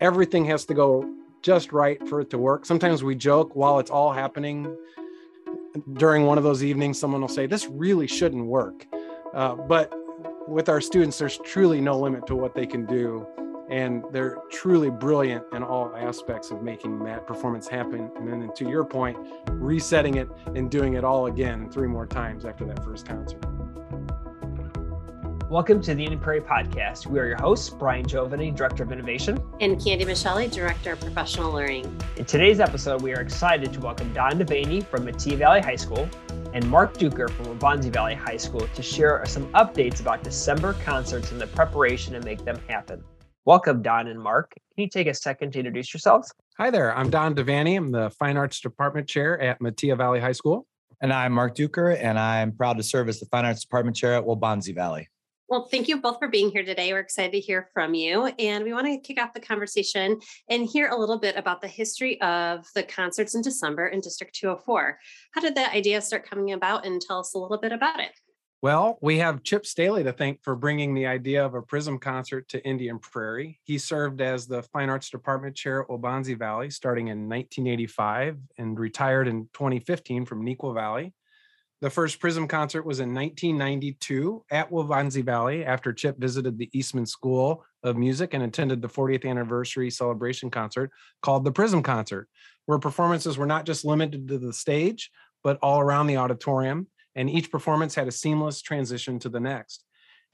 everything has to go just right for it to work. Sometimes we joke while it's all happening during one of those evenings, someone will say, This really shouldn't work. Uh, but with our students, there's truly no limit to what they can do. And they're truly brilliant in all aspects of making that performance happen. And then, to your point, resetting it and doing it all again three more times after that first concert. Welcome to the Indian Prairie Podcast. We are your hosts, Brian Giovanni, Director of Innovation, and Candy Michele, Director of Professional Learning. In today's episode, we are excited to welcome Don Devaney from Metea Valley High School and Mark Duker from Waubonsie Valley High School to share some updates about December concerts and the preparation to make them happen. Welcome, Don and Mark. Can you take a second to introduce yourselves? Hi there. I'm Don Devaney. I'm the Fine Arts Department Chair at Metea Valley High School. And I'm Mark Duker, and I'm proud to serve as the Fine Arts Department Chair at Waubonsie Valley. Well, thank you both for being here today. We're excited to hear from you. And we want to kick off the conversation and hear a little bit about the history of the concerts in December in District 204. How did that idea start coming about? And tell us a little bit about it. Well, we have Chip Staley to thank for bringing the idea of a Prism concert to Indian Prairie. He served as the Fine Arts Department Chair at Waubonsie Valley starting in 1985 and retired in 2015 from Neuqua Valley. The first Prism concert was in 1992 at Waubonsie Valley after Chip visited the Eastman School of Music and attended the 40th anniversary celebration concert called the Prism Concert, where performances were not just limited to the stage, but all around the auditorium, and each performance had a seamless transition to the next.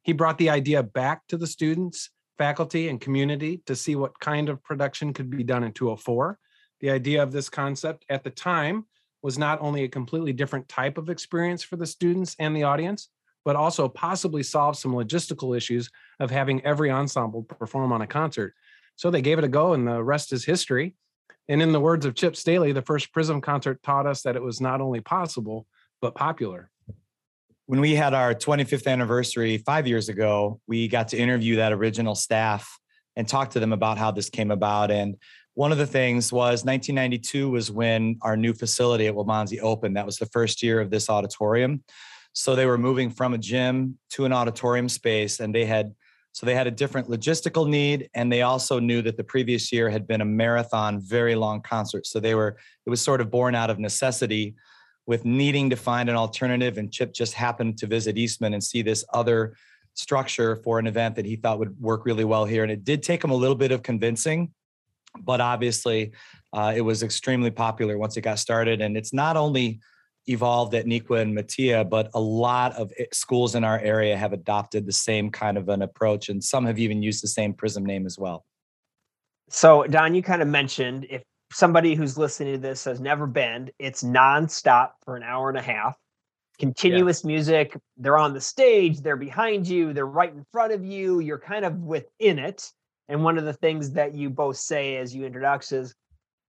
He brought the idea back to the students, faculty, and community to see what kind of production could be done in 204. The idea of this concept at the time was not only a completely different type of experience for the students and the audience, but also possibly solve some logistical issues of having every ensemble perform on a concert. So they gave it a go, and the rest is history. And in the words of Chip Staley, the first Prism concert taught us that it was not only possible, but popular. When we had our 25th anniversary five years ago, we got to interview that original staff and talk to them about how this came about. And one of the things was 1992 was when our new facility at Waubonsie opened. That was the first year of this auditorium. So they were moving from a gym to an auditorium space, and they had so they had a different logistical need, and they also knew that the previous year had been a marathon, very long concert. So they were it was sort of born out of necessity, with needing to find an alternative. And Chip just happened to visit Eastman and see this other structure for an event that he thought would work really well here. And it did take him a little bit of convincing but obviously uh, it was extremely popular once it got started and it's not only evolved at Neuqua and Metea, but a lot of schools in our area have adopted the same kind of an approach and some have even used the same prism name as well. So don you kind of mentioned if somebody who's listening to this has never been it's nonstop for an hour and a half. Continuous yeah. music they're on the stage they're behind you they're right in front of you you're kind of within it and one of the things that you both say as you introduce is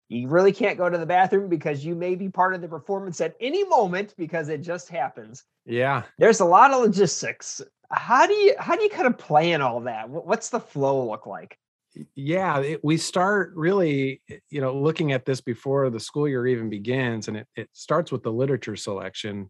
you really can't go to the bathroom because you may be part of the performance at any moment because it just happens. Yeah. There's a lot of logistics. How do you how do you kind of plan all that? What's the flow look like? Yeah, it, we start really, you know, looking at this before the school year even begins, and it, it starts with the literature selection.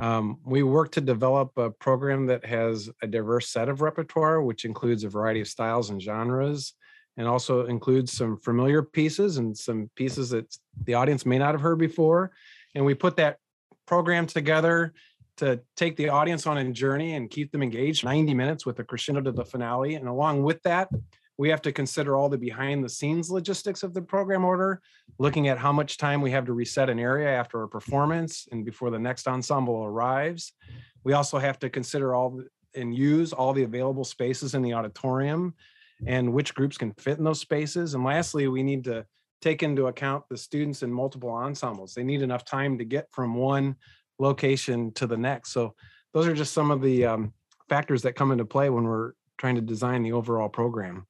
Um, we work to develop a program that has a diverse set of repertoire, which includes a variety of styles and genres, and also includes some familiar pieces and some pieces that the audience may not have heard before. And we put that program together to take the audience on a journey and keep them engaged 90 minutes with a crescendo to the finale. And along with that, we have to consider all the behind the scenes logistics of the program order, looking at how much time we have to reset an area after a performance and before the next ensemble arrives. We also have to consider all and use all the available spaces in the auditorium and which groups can fit in those spaces. And lastly, we need to take into account the students in multiple ensembles. They need enough time to get from one location to the next. So those are just some of the um, factors that come into play when we're trying to design the overall program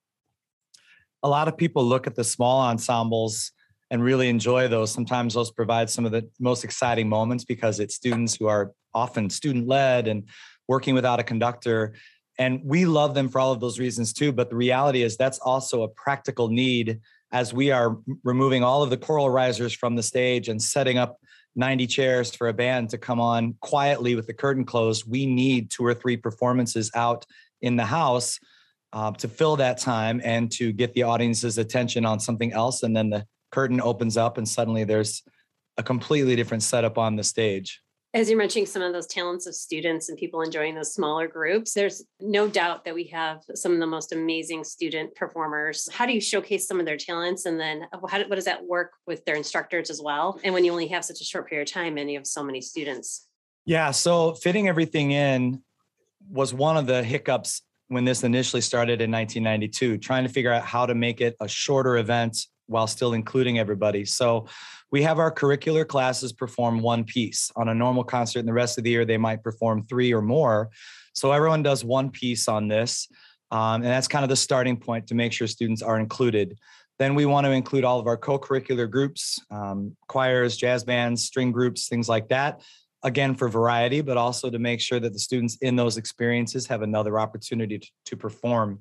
a lot of people look at the small ensembles and really enjoy those. Sometimes those provide some of the most exciting moments because it's students who are often student led and working without a conductor. And we love them for all of those reasons too. But the reality is that's also a practical need as we are removing all of the choral risers from the stage and setting up 90 chairs for a band to come on quietly with the curtain closed. We need two or three performances out in the house uh, to fill that time and to get the audience's attention on something else. And then the curtain opens up and suddenly there's a completely different setup on the stage. As you're mentioning some of those talents of students and people enjoying those smaller groups, there's no doubt that we have some of the most amazing student performers. How do you showcase some of their talents? And then how, what does that work with their instructors as well? And when you only have such a short period of time and you have so many students? Yeah, so fitting everything in was one of the hiccups when this initially started in 1992, trying to figure out how to make it a shorter event while still including everybody. So we have our curricular classes perform one piece on a normal concert, and the rest of the year they might perform three or more. So everyone does one piece on this. Um, and that's kind of the starting point to make sure students are included. Then we want to include all of our co-curricular groups, um, choirs, jazz bands, string groups, things like that. Again, for variety, but also to make sure that the students in those experiences have another opportunity to, to perform.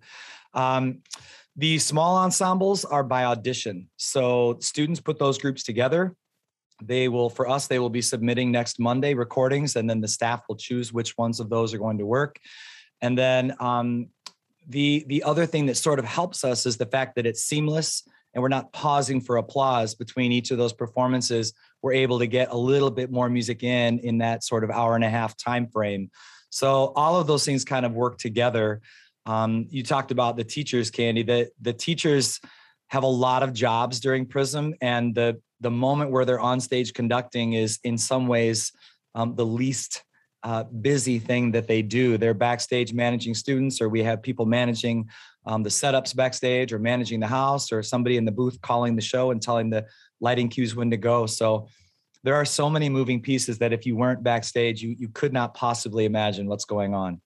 Um, the small ensembles are by audition. So students put those groups together. They will, for us, they will be submitting next Monday recordings, and then the staff will choose which ones of those are going to work. And then um, the the other thing that sort of helps us is the fact that it's seamless and we're not pausing for applause between each of those performances. We're able to get a little bit more music in in that sort of hour and a half time frame. So all of those things kind of work together um, you talked about the teachers, Candy. The the teachers have a lot of jobs during Prism, and the the moment where they're on stage conducting is in some ways um, the least uh, busy thing that they do. They're backstage managing students, or we have people managing um, the setups backstage, or managing the house, or somebody in the booth calling the show and telling the lighting cues when to go. So there are so many moving pieces that if you weren't backstage, you you could not possibly imagine what's going on.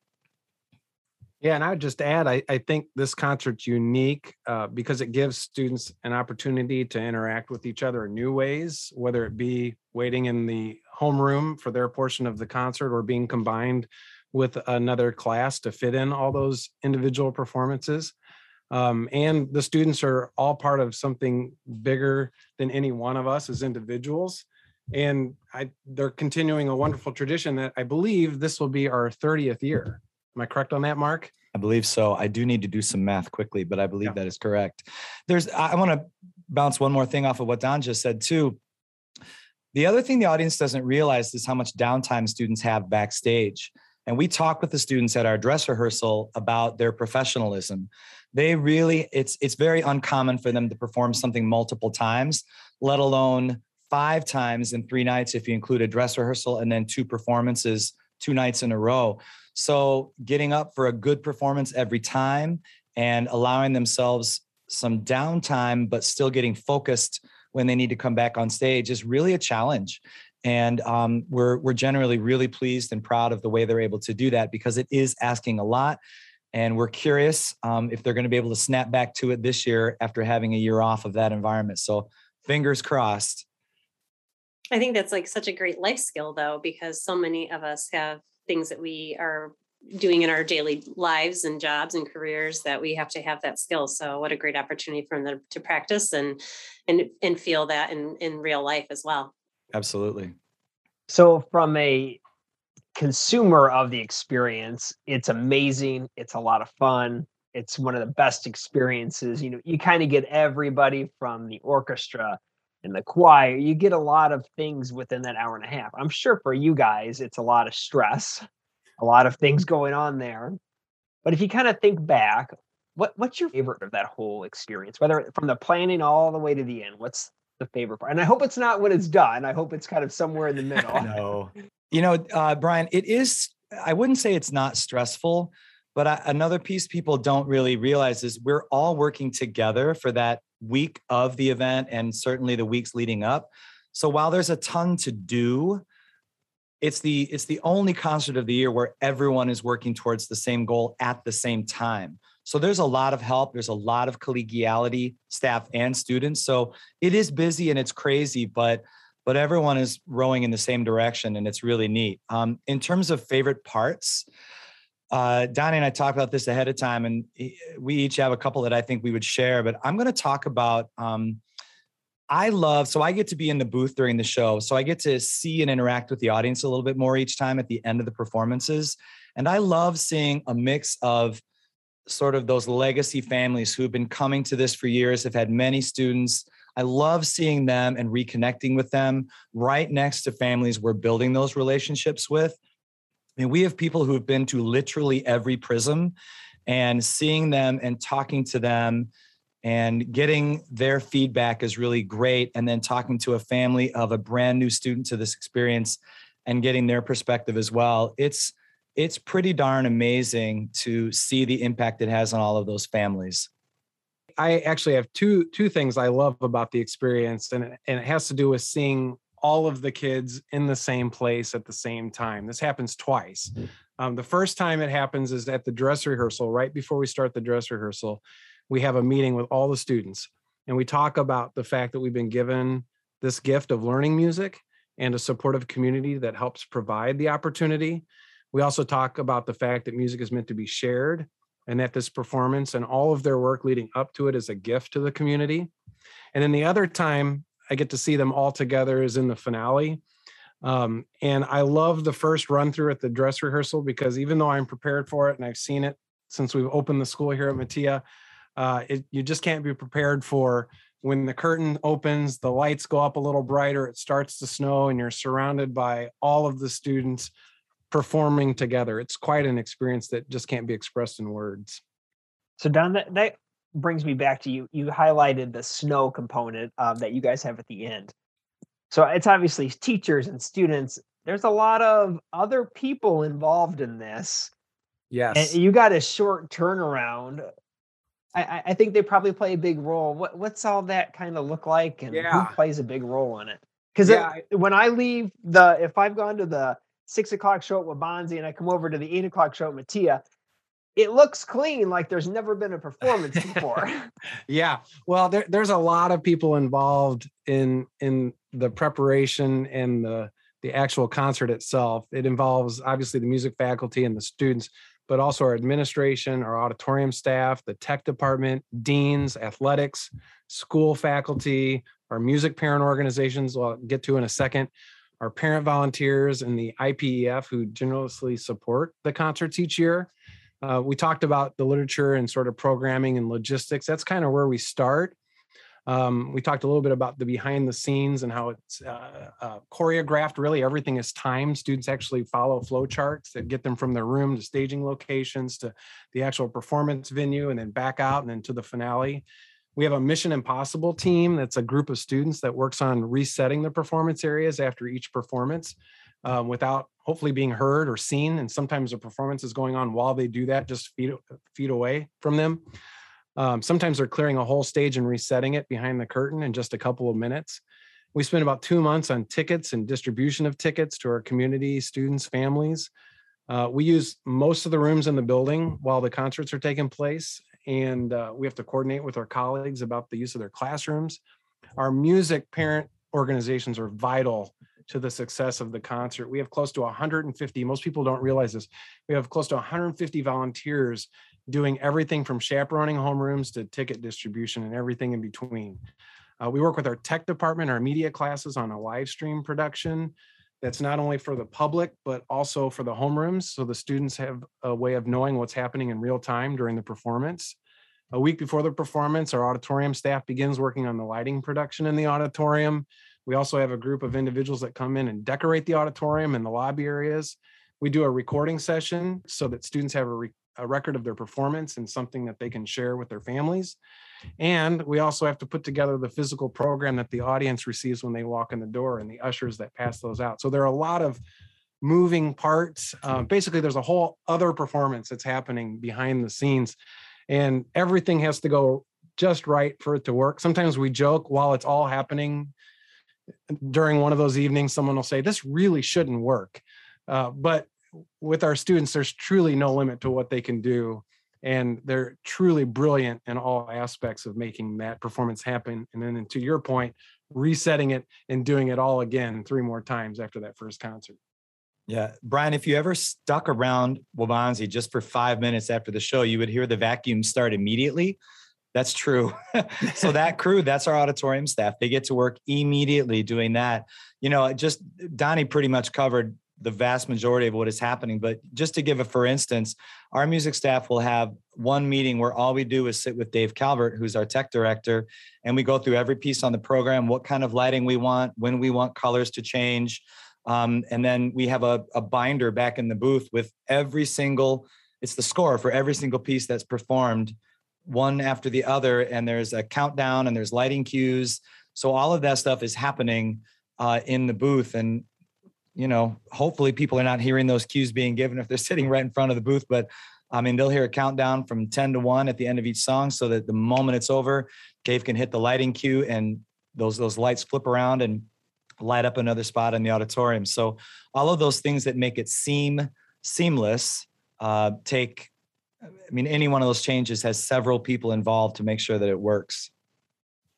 Yeah, and I would just add, I, I think this concert's unique uh, because it gives students an opportunity to interact with each other in new ways, whether it be waiting in the homeroom for their portion of the concert or being combined with another class to fit in all those individual performances. Um, and the students are all part of something bigger than any one of us as individuals. And I, they're continuing a wonderful tradition that I believe this will be our 30th year. Am I correct on that, Mark? I believe so. I do need to do some math quickly, but I believe yeah. that is correct. There's, I want to bounce one more thing off of what Don just said too. The other thing the audience doesn't realize is how much downtime students have backstage. And we talk with the students at our dress rehearsal about their professionalism. They really, it's it's very uncommon for them to perform something multiple times, let alone five times in three nights if you include a dress rehearsal and then two performances two nights in a row. So getting up for a good performance every time and allowing themselves some downtime, but still getting focused when they need to come back on stage is really a challenge. And um, we're we're generally really pleased and proud of the way they're able to do that because it is asking a lot. And we're curious um, if they're going to be able to snap back to it this year after having a year off of that environment. So fingers crossed. I think that's like such a great life skill though, because so many of us have things that we are doing in our daily lives and jobs and careers that we have to have that skill. So what a great opportunity for them to practice and and and feel that in in real life as well. Absolutely. So from a consumer of the experience, it's amazing. It's a lot of fun. It's one of the best experiences. You know, you kind of get everybody from the orchestra and the choir. You get a lot of things within that hour and a half. I'm sure for you guys, it's a lot of stress a lot of things going on there. But if you kind of think back, what what's your favorite of that whole experience? Whether from the planning all the way to the end, what's the favorite part? And I hope it's not when it's done. I hope it's kind of somewhere in the middle. no, you know, uh, Brian, it is. I wouldn't say it's not stressful, but I, another piece people don't really realize is we're all working together for that week of the event and certainly the weeks leading up. So while there's a ton to do, it's the it's the only concert of the year where everyone is working towards the same goal at the same time. So there's a lot of help there's a lot of collegiality staff and students. So it is busy and it's crazy but but everyone is rowing in the same direction and it's really neat. Um, in terms of favorite parts uh, Donnie and I talked about this ahead of time, and we each have a couple that I think we would share. But I'm going to talk about um, I love, so I get to be in the booth during the show. So I get to see and interact with the audience a little bit more each time at the end of the performances. And I love seeing a mix of sort of those legacy families who've been coming to this for years, have had many students. I love seeing them and reconnecting with them right next to families we're building those relationships with. I mean, we have people who have been to literally every prism and seeing them and talking to them and getting their feedback is really great. And then talking to a family of a brand new student to this experience and getting their perspective as well. It's it's pretty darn amazing to see the impact it has on all of those families. I actually have two two things I love about the experience, and and it has to do with seeing all of the kids in the same place at the same time. This happens twice. Um, the first time it happens is at the dress rehearsal, right before we start the dress rehearsal. We have a meeting with all the students, and we talk about the fact that we've been given this gift of learning music and a supportive community that helps provide the opportunity. We also talk about the fact that music is meant to be shared and that this performance and all of their work leading up to it is a gift to the community. And then the other time I get to see them all together is in the finale. Um, and I love the first run through at the dress rehearsal because even though I'm prepared for it and I've seen it since we've opened the school here at Metea, uh, it, you just can't be prepared for when the curtain opens, the lights go up a little brighter, it starts to snow, and you're surrounded by all of the students performing together. It's quite an experience that just can't be expressed in words. So Don, that, that brings me back to you. You highlighted the snow component um, that you guys have at the end. So it's obviously teachers and students. There's a lot of other people involved in this. Yes. And you got a short turnaround. I, I think they probably play a big role. What what's all that kind of look like, and Yeah. who plays a big role in it? Because Yeah, when I leave the, if I've gone to the six o'clock show at Waubonsie and I come over to the eight o'clock show at Metea, it looks clean, like there's never been a performance before. yeah well there, there's a lot of people involved in in the preparation and the the actual concert itself it involves obviously the music faculty and the students but also our administration our auditorium staff the tech department deans athletics school faculty our music parent organizations i'll get to in a second our parent volunteers and the ipef who generously support the concerts each year uh, we talked about the literature and sort of programming and logistics. That's kind of where we start. Um, we talked a little bit about the behind the scenes and how it's uh, uh, choreographed. Really, everything is timed. Students actually follow flow charts that get them from their room to staging locations to the actual performance venue and then back out and then to the finale. We have a Mission Impossible team that's a group of students that works on resetting the performance areas after each performance um, without hopefully being heard or seen. And sometimes a performance is going on while they do that, just feet feet away from them. Um, sometimes they're clearing a whole stage and resetting it behind the curtain in just a couple of minutes. We spent about two months on tickets and distribution of tickets to our community, students, families. Uh, we use most of the rooms in the building while the concerts are taking place, and uh, we have to coordinate with our colleagues about the use of their classrooms. Our music parent organizations are vital to the success of the concert. We have close to 150, most people don't realize this. We have close to 150 volunteers doing everything from chaperoning homerooms to ticket distribution and everything in between. Uh, we work with our tech department, our media classes on a live stream production that's not only for the public, but also for the homerooms. So the students have a way of knowing what's happening in real time during the performance. A week before the performance, our auditorium staff begins working on the lighting production in the auditorium. We also have a group of individuals that come in and decorate the auditorium and the lobby areas. We do a recording session so that students have a, re- a record of their performance and something that they can share with their families. And we also have to put together the physical program that the audience receives when they walk in the door and the ushers that pass those out. So there are a lot of moving parts. Uh, basically, there's a whole other performance that's happening behind the scenes, and everything has to go just right for it to work. Sometimes we joke while it's all happening during one of those evenings, someone will say, This really shouldn't work. Uh, but with our students, there's truly no limit to what they can do. And they're truly brilliant in all aspects of making that performance happen. And then, to your point, resetting it and doing it all again three more times after that first concert. Yeah. Brian, if you ever stuck around Waubonsie just for five minutes after the show, you would hear the vacuum start immediately. That's true. so that crew, that's our auditorium staff. They get to work immediately doing that. You know, just Donnie pretty much covered the vast majority of what is happening. But just to give a for instance, our music staff will have one meeting where all we do is sit with Dave Calvert, who's our tech director, and we go through every piece on the program, what kind of lighting we want, when we want colors to change. Um, and then we have a, a binder back in the booth with every single, it's the score for every single piece that's performed, one after the other. And there's a countdown and there's lighting cues. So all of that stuff is happening uh, in the booth. And you know, hopefully people are not hearing those cues being given if they're sitting right in front of the booth. But I mean, they'll hear a countdown from 10 to 1 at the end of each song so that the moment it's over, Dave can hit the lighting cue and those those lights flip around and light up another spot in the auditorium. So all of those things that make it seem seamless uh, take I mean, any one of those changes has several people involved to make sure that it works.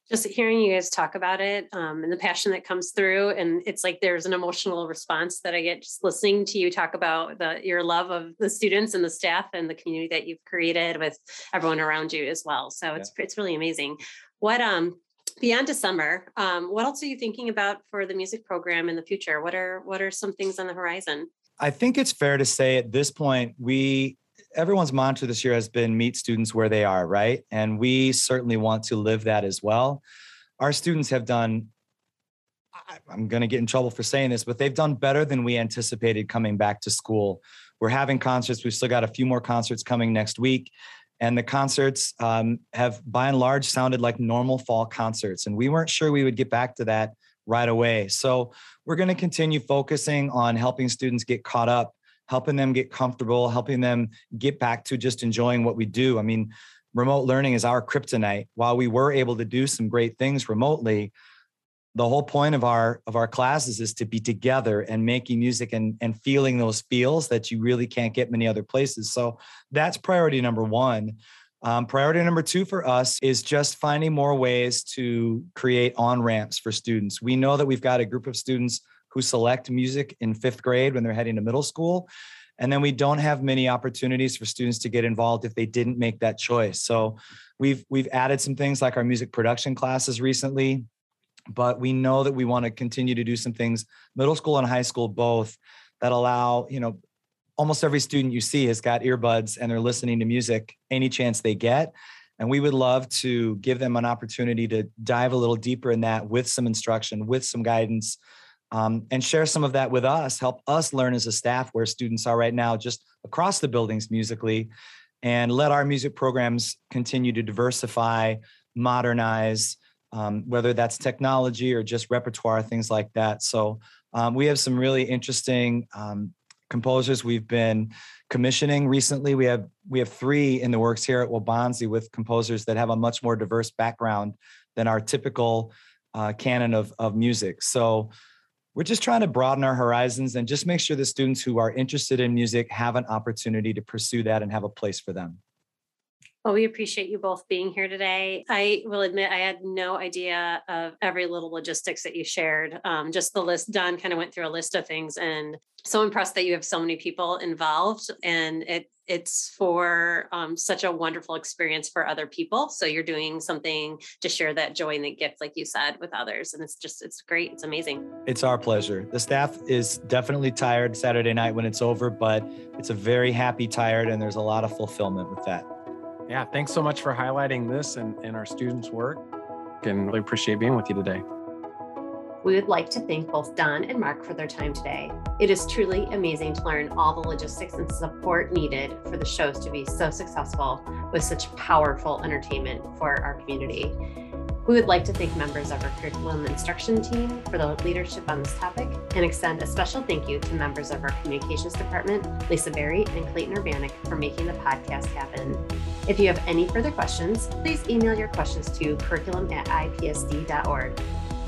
Just hearing you guys talk about it um, and the passion that comes through and it's like there's an emotional response that i get just listening to you talk about the your love of the students and the staff and the community that you've created with everyone around you as well. So yeah. it's it's really amazing. What um beyond december um, what else are you thinking about for the music program in the future? What are what are some things on the horizon? I think it's fair to say at this point we everyone's mantra this year has been meet students where they are, right? And we certainly want to live that as well. Our students have done, I'm going to get in trouble for saying this, but they've done better than we anticipated coming back to school. We're having concerts. We've still got a few more concerts coming next week. And the concerts um, have, by and large, sounded like normal fall concerts. And we weren't sure we would get back to that right away. So we're going to continue focusing on helping students get caught up helping them get comfortable, helping them get back to just enjoying what we do. I mean, remote learning is our kryptonite. While we were able to do some great things remotely, the whole point of our of our classes is to be together and making music and and feeling those feels that you really can't get many other places. So that's priority number one. Um, priority number two for us is just finding more ways to create on ramps for students. We know that we've got a group of students who select music in fifth grade when they're heading to middle school. And then we don't have many opportunities for students to get involved if they didn't make that choice. So we've we've added some things like our music production classes recently, but we know that we want to continue to do some things middle school and high school both that allow, you know, almost every student you see has got earbuds and they're listening to music any chance they get. And we would love to give them an opportunity to dive a little deeper in that with some instruction, with some guidance, um, and share some of that with us, help us learn as a staff where students are right now, just across the buildings musically, and let our music programs continue to diversify, modernize, um, whether that's technology or just repertoire, things like that. So um, we have some really interesting um, composers we've been commissioning recently. We have we have three in the works here at Waubonsie with composers that have a much more diverse background than our typical uh, canon of of music. So we're just trying to broaden our horizons and just make sure the students who are interested in music have an opportunity to pursue that and have a place for them. Well, we appreciate you both being here today. I will admit I had no idea of every little logistics that you shared. Um, just the list, Don kind of went through a list of things and so impressed that you have so many people involved and it it's for um, such a wonderful experience for other people. So you're doing something to share that joy and that gift, like you said, with others. And it's just, it's great. It's amazing. It's our pleasure. The staff is definitely tired Saturday night when it's over, but it's a very happy tired and there's a lot of fulfillment with that. Yeah, thanks so much for highlighting this and, and our students' work. And really appreciate being with you today. We would like to thank both Don and Mark for their time today. It is truly amazing to learn all the logistics and support needed for the shows to be so successful with such powerful entertainment for our community. We would like to thank members of our curriculum instruction team for the leadership on this topic and extend a special thank you to members of our communications department, Lisa Berry and Clayton Urbanik, for making the podcast happen. If you have any further questions, please email your questions to curriculum at ipsd.org.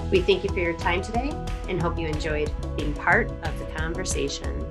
We thank you for your time today and hope you enjoyed being part of the conversation.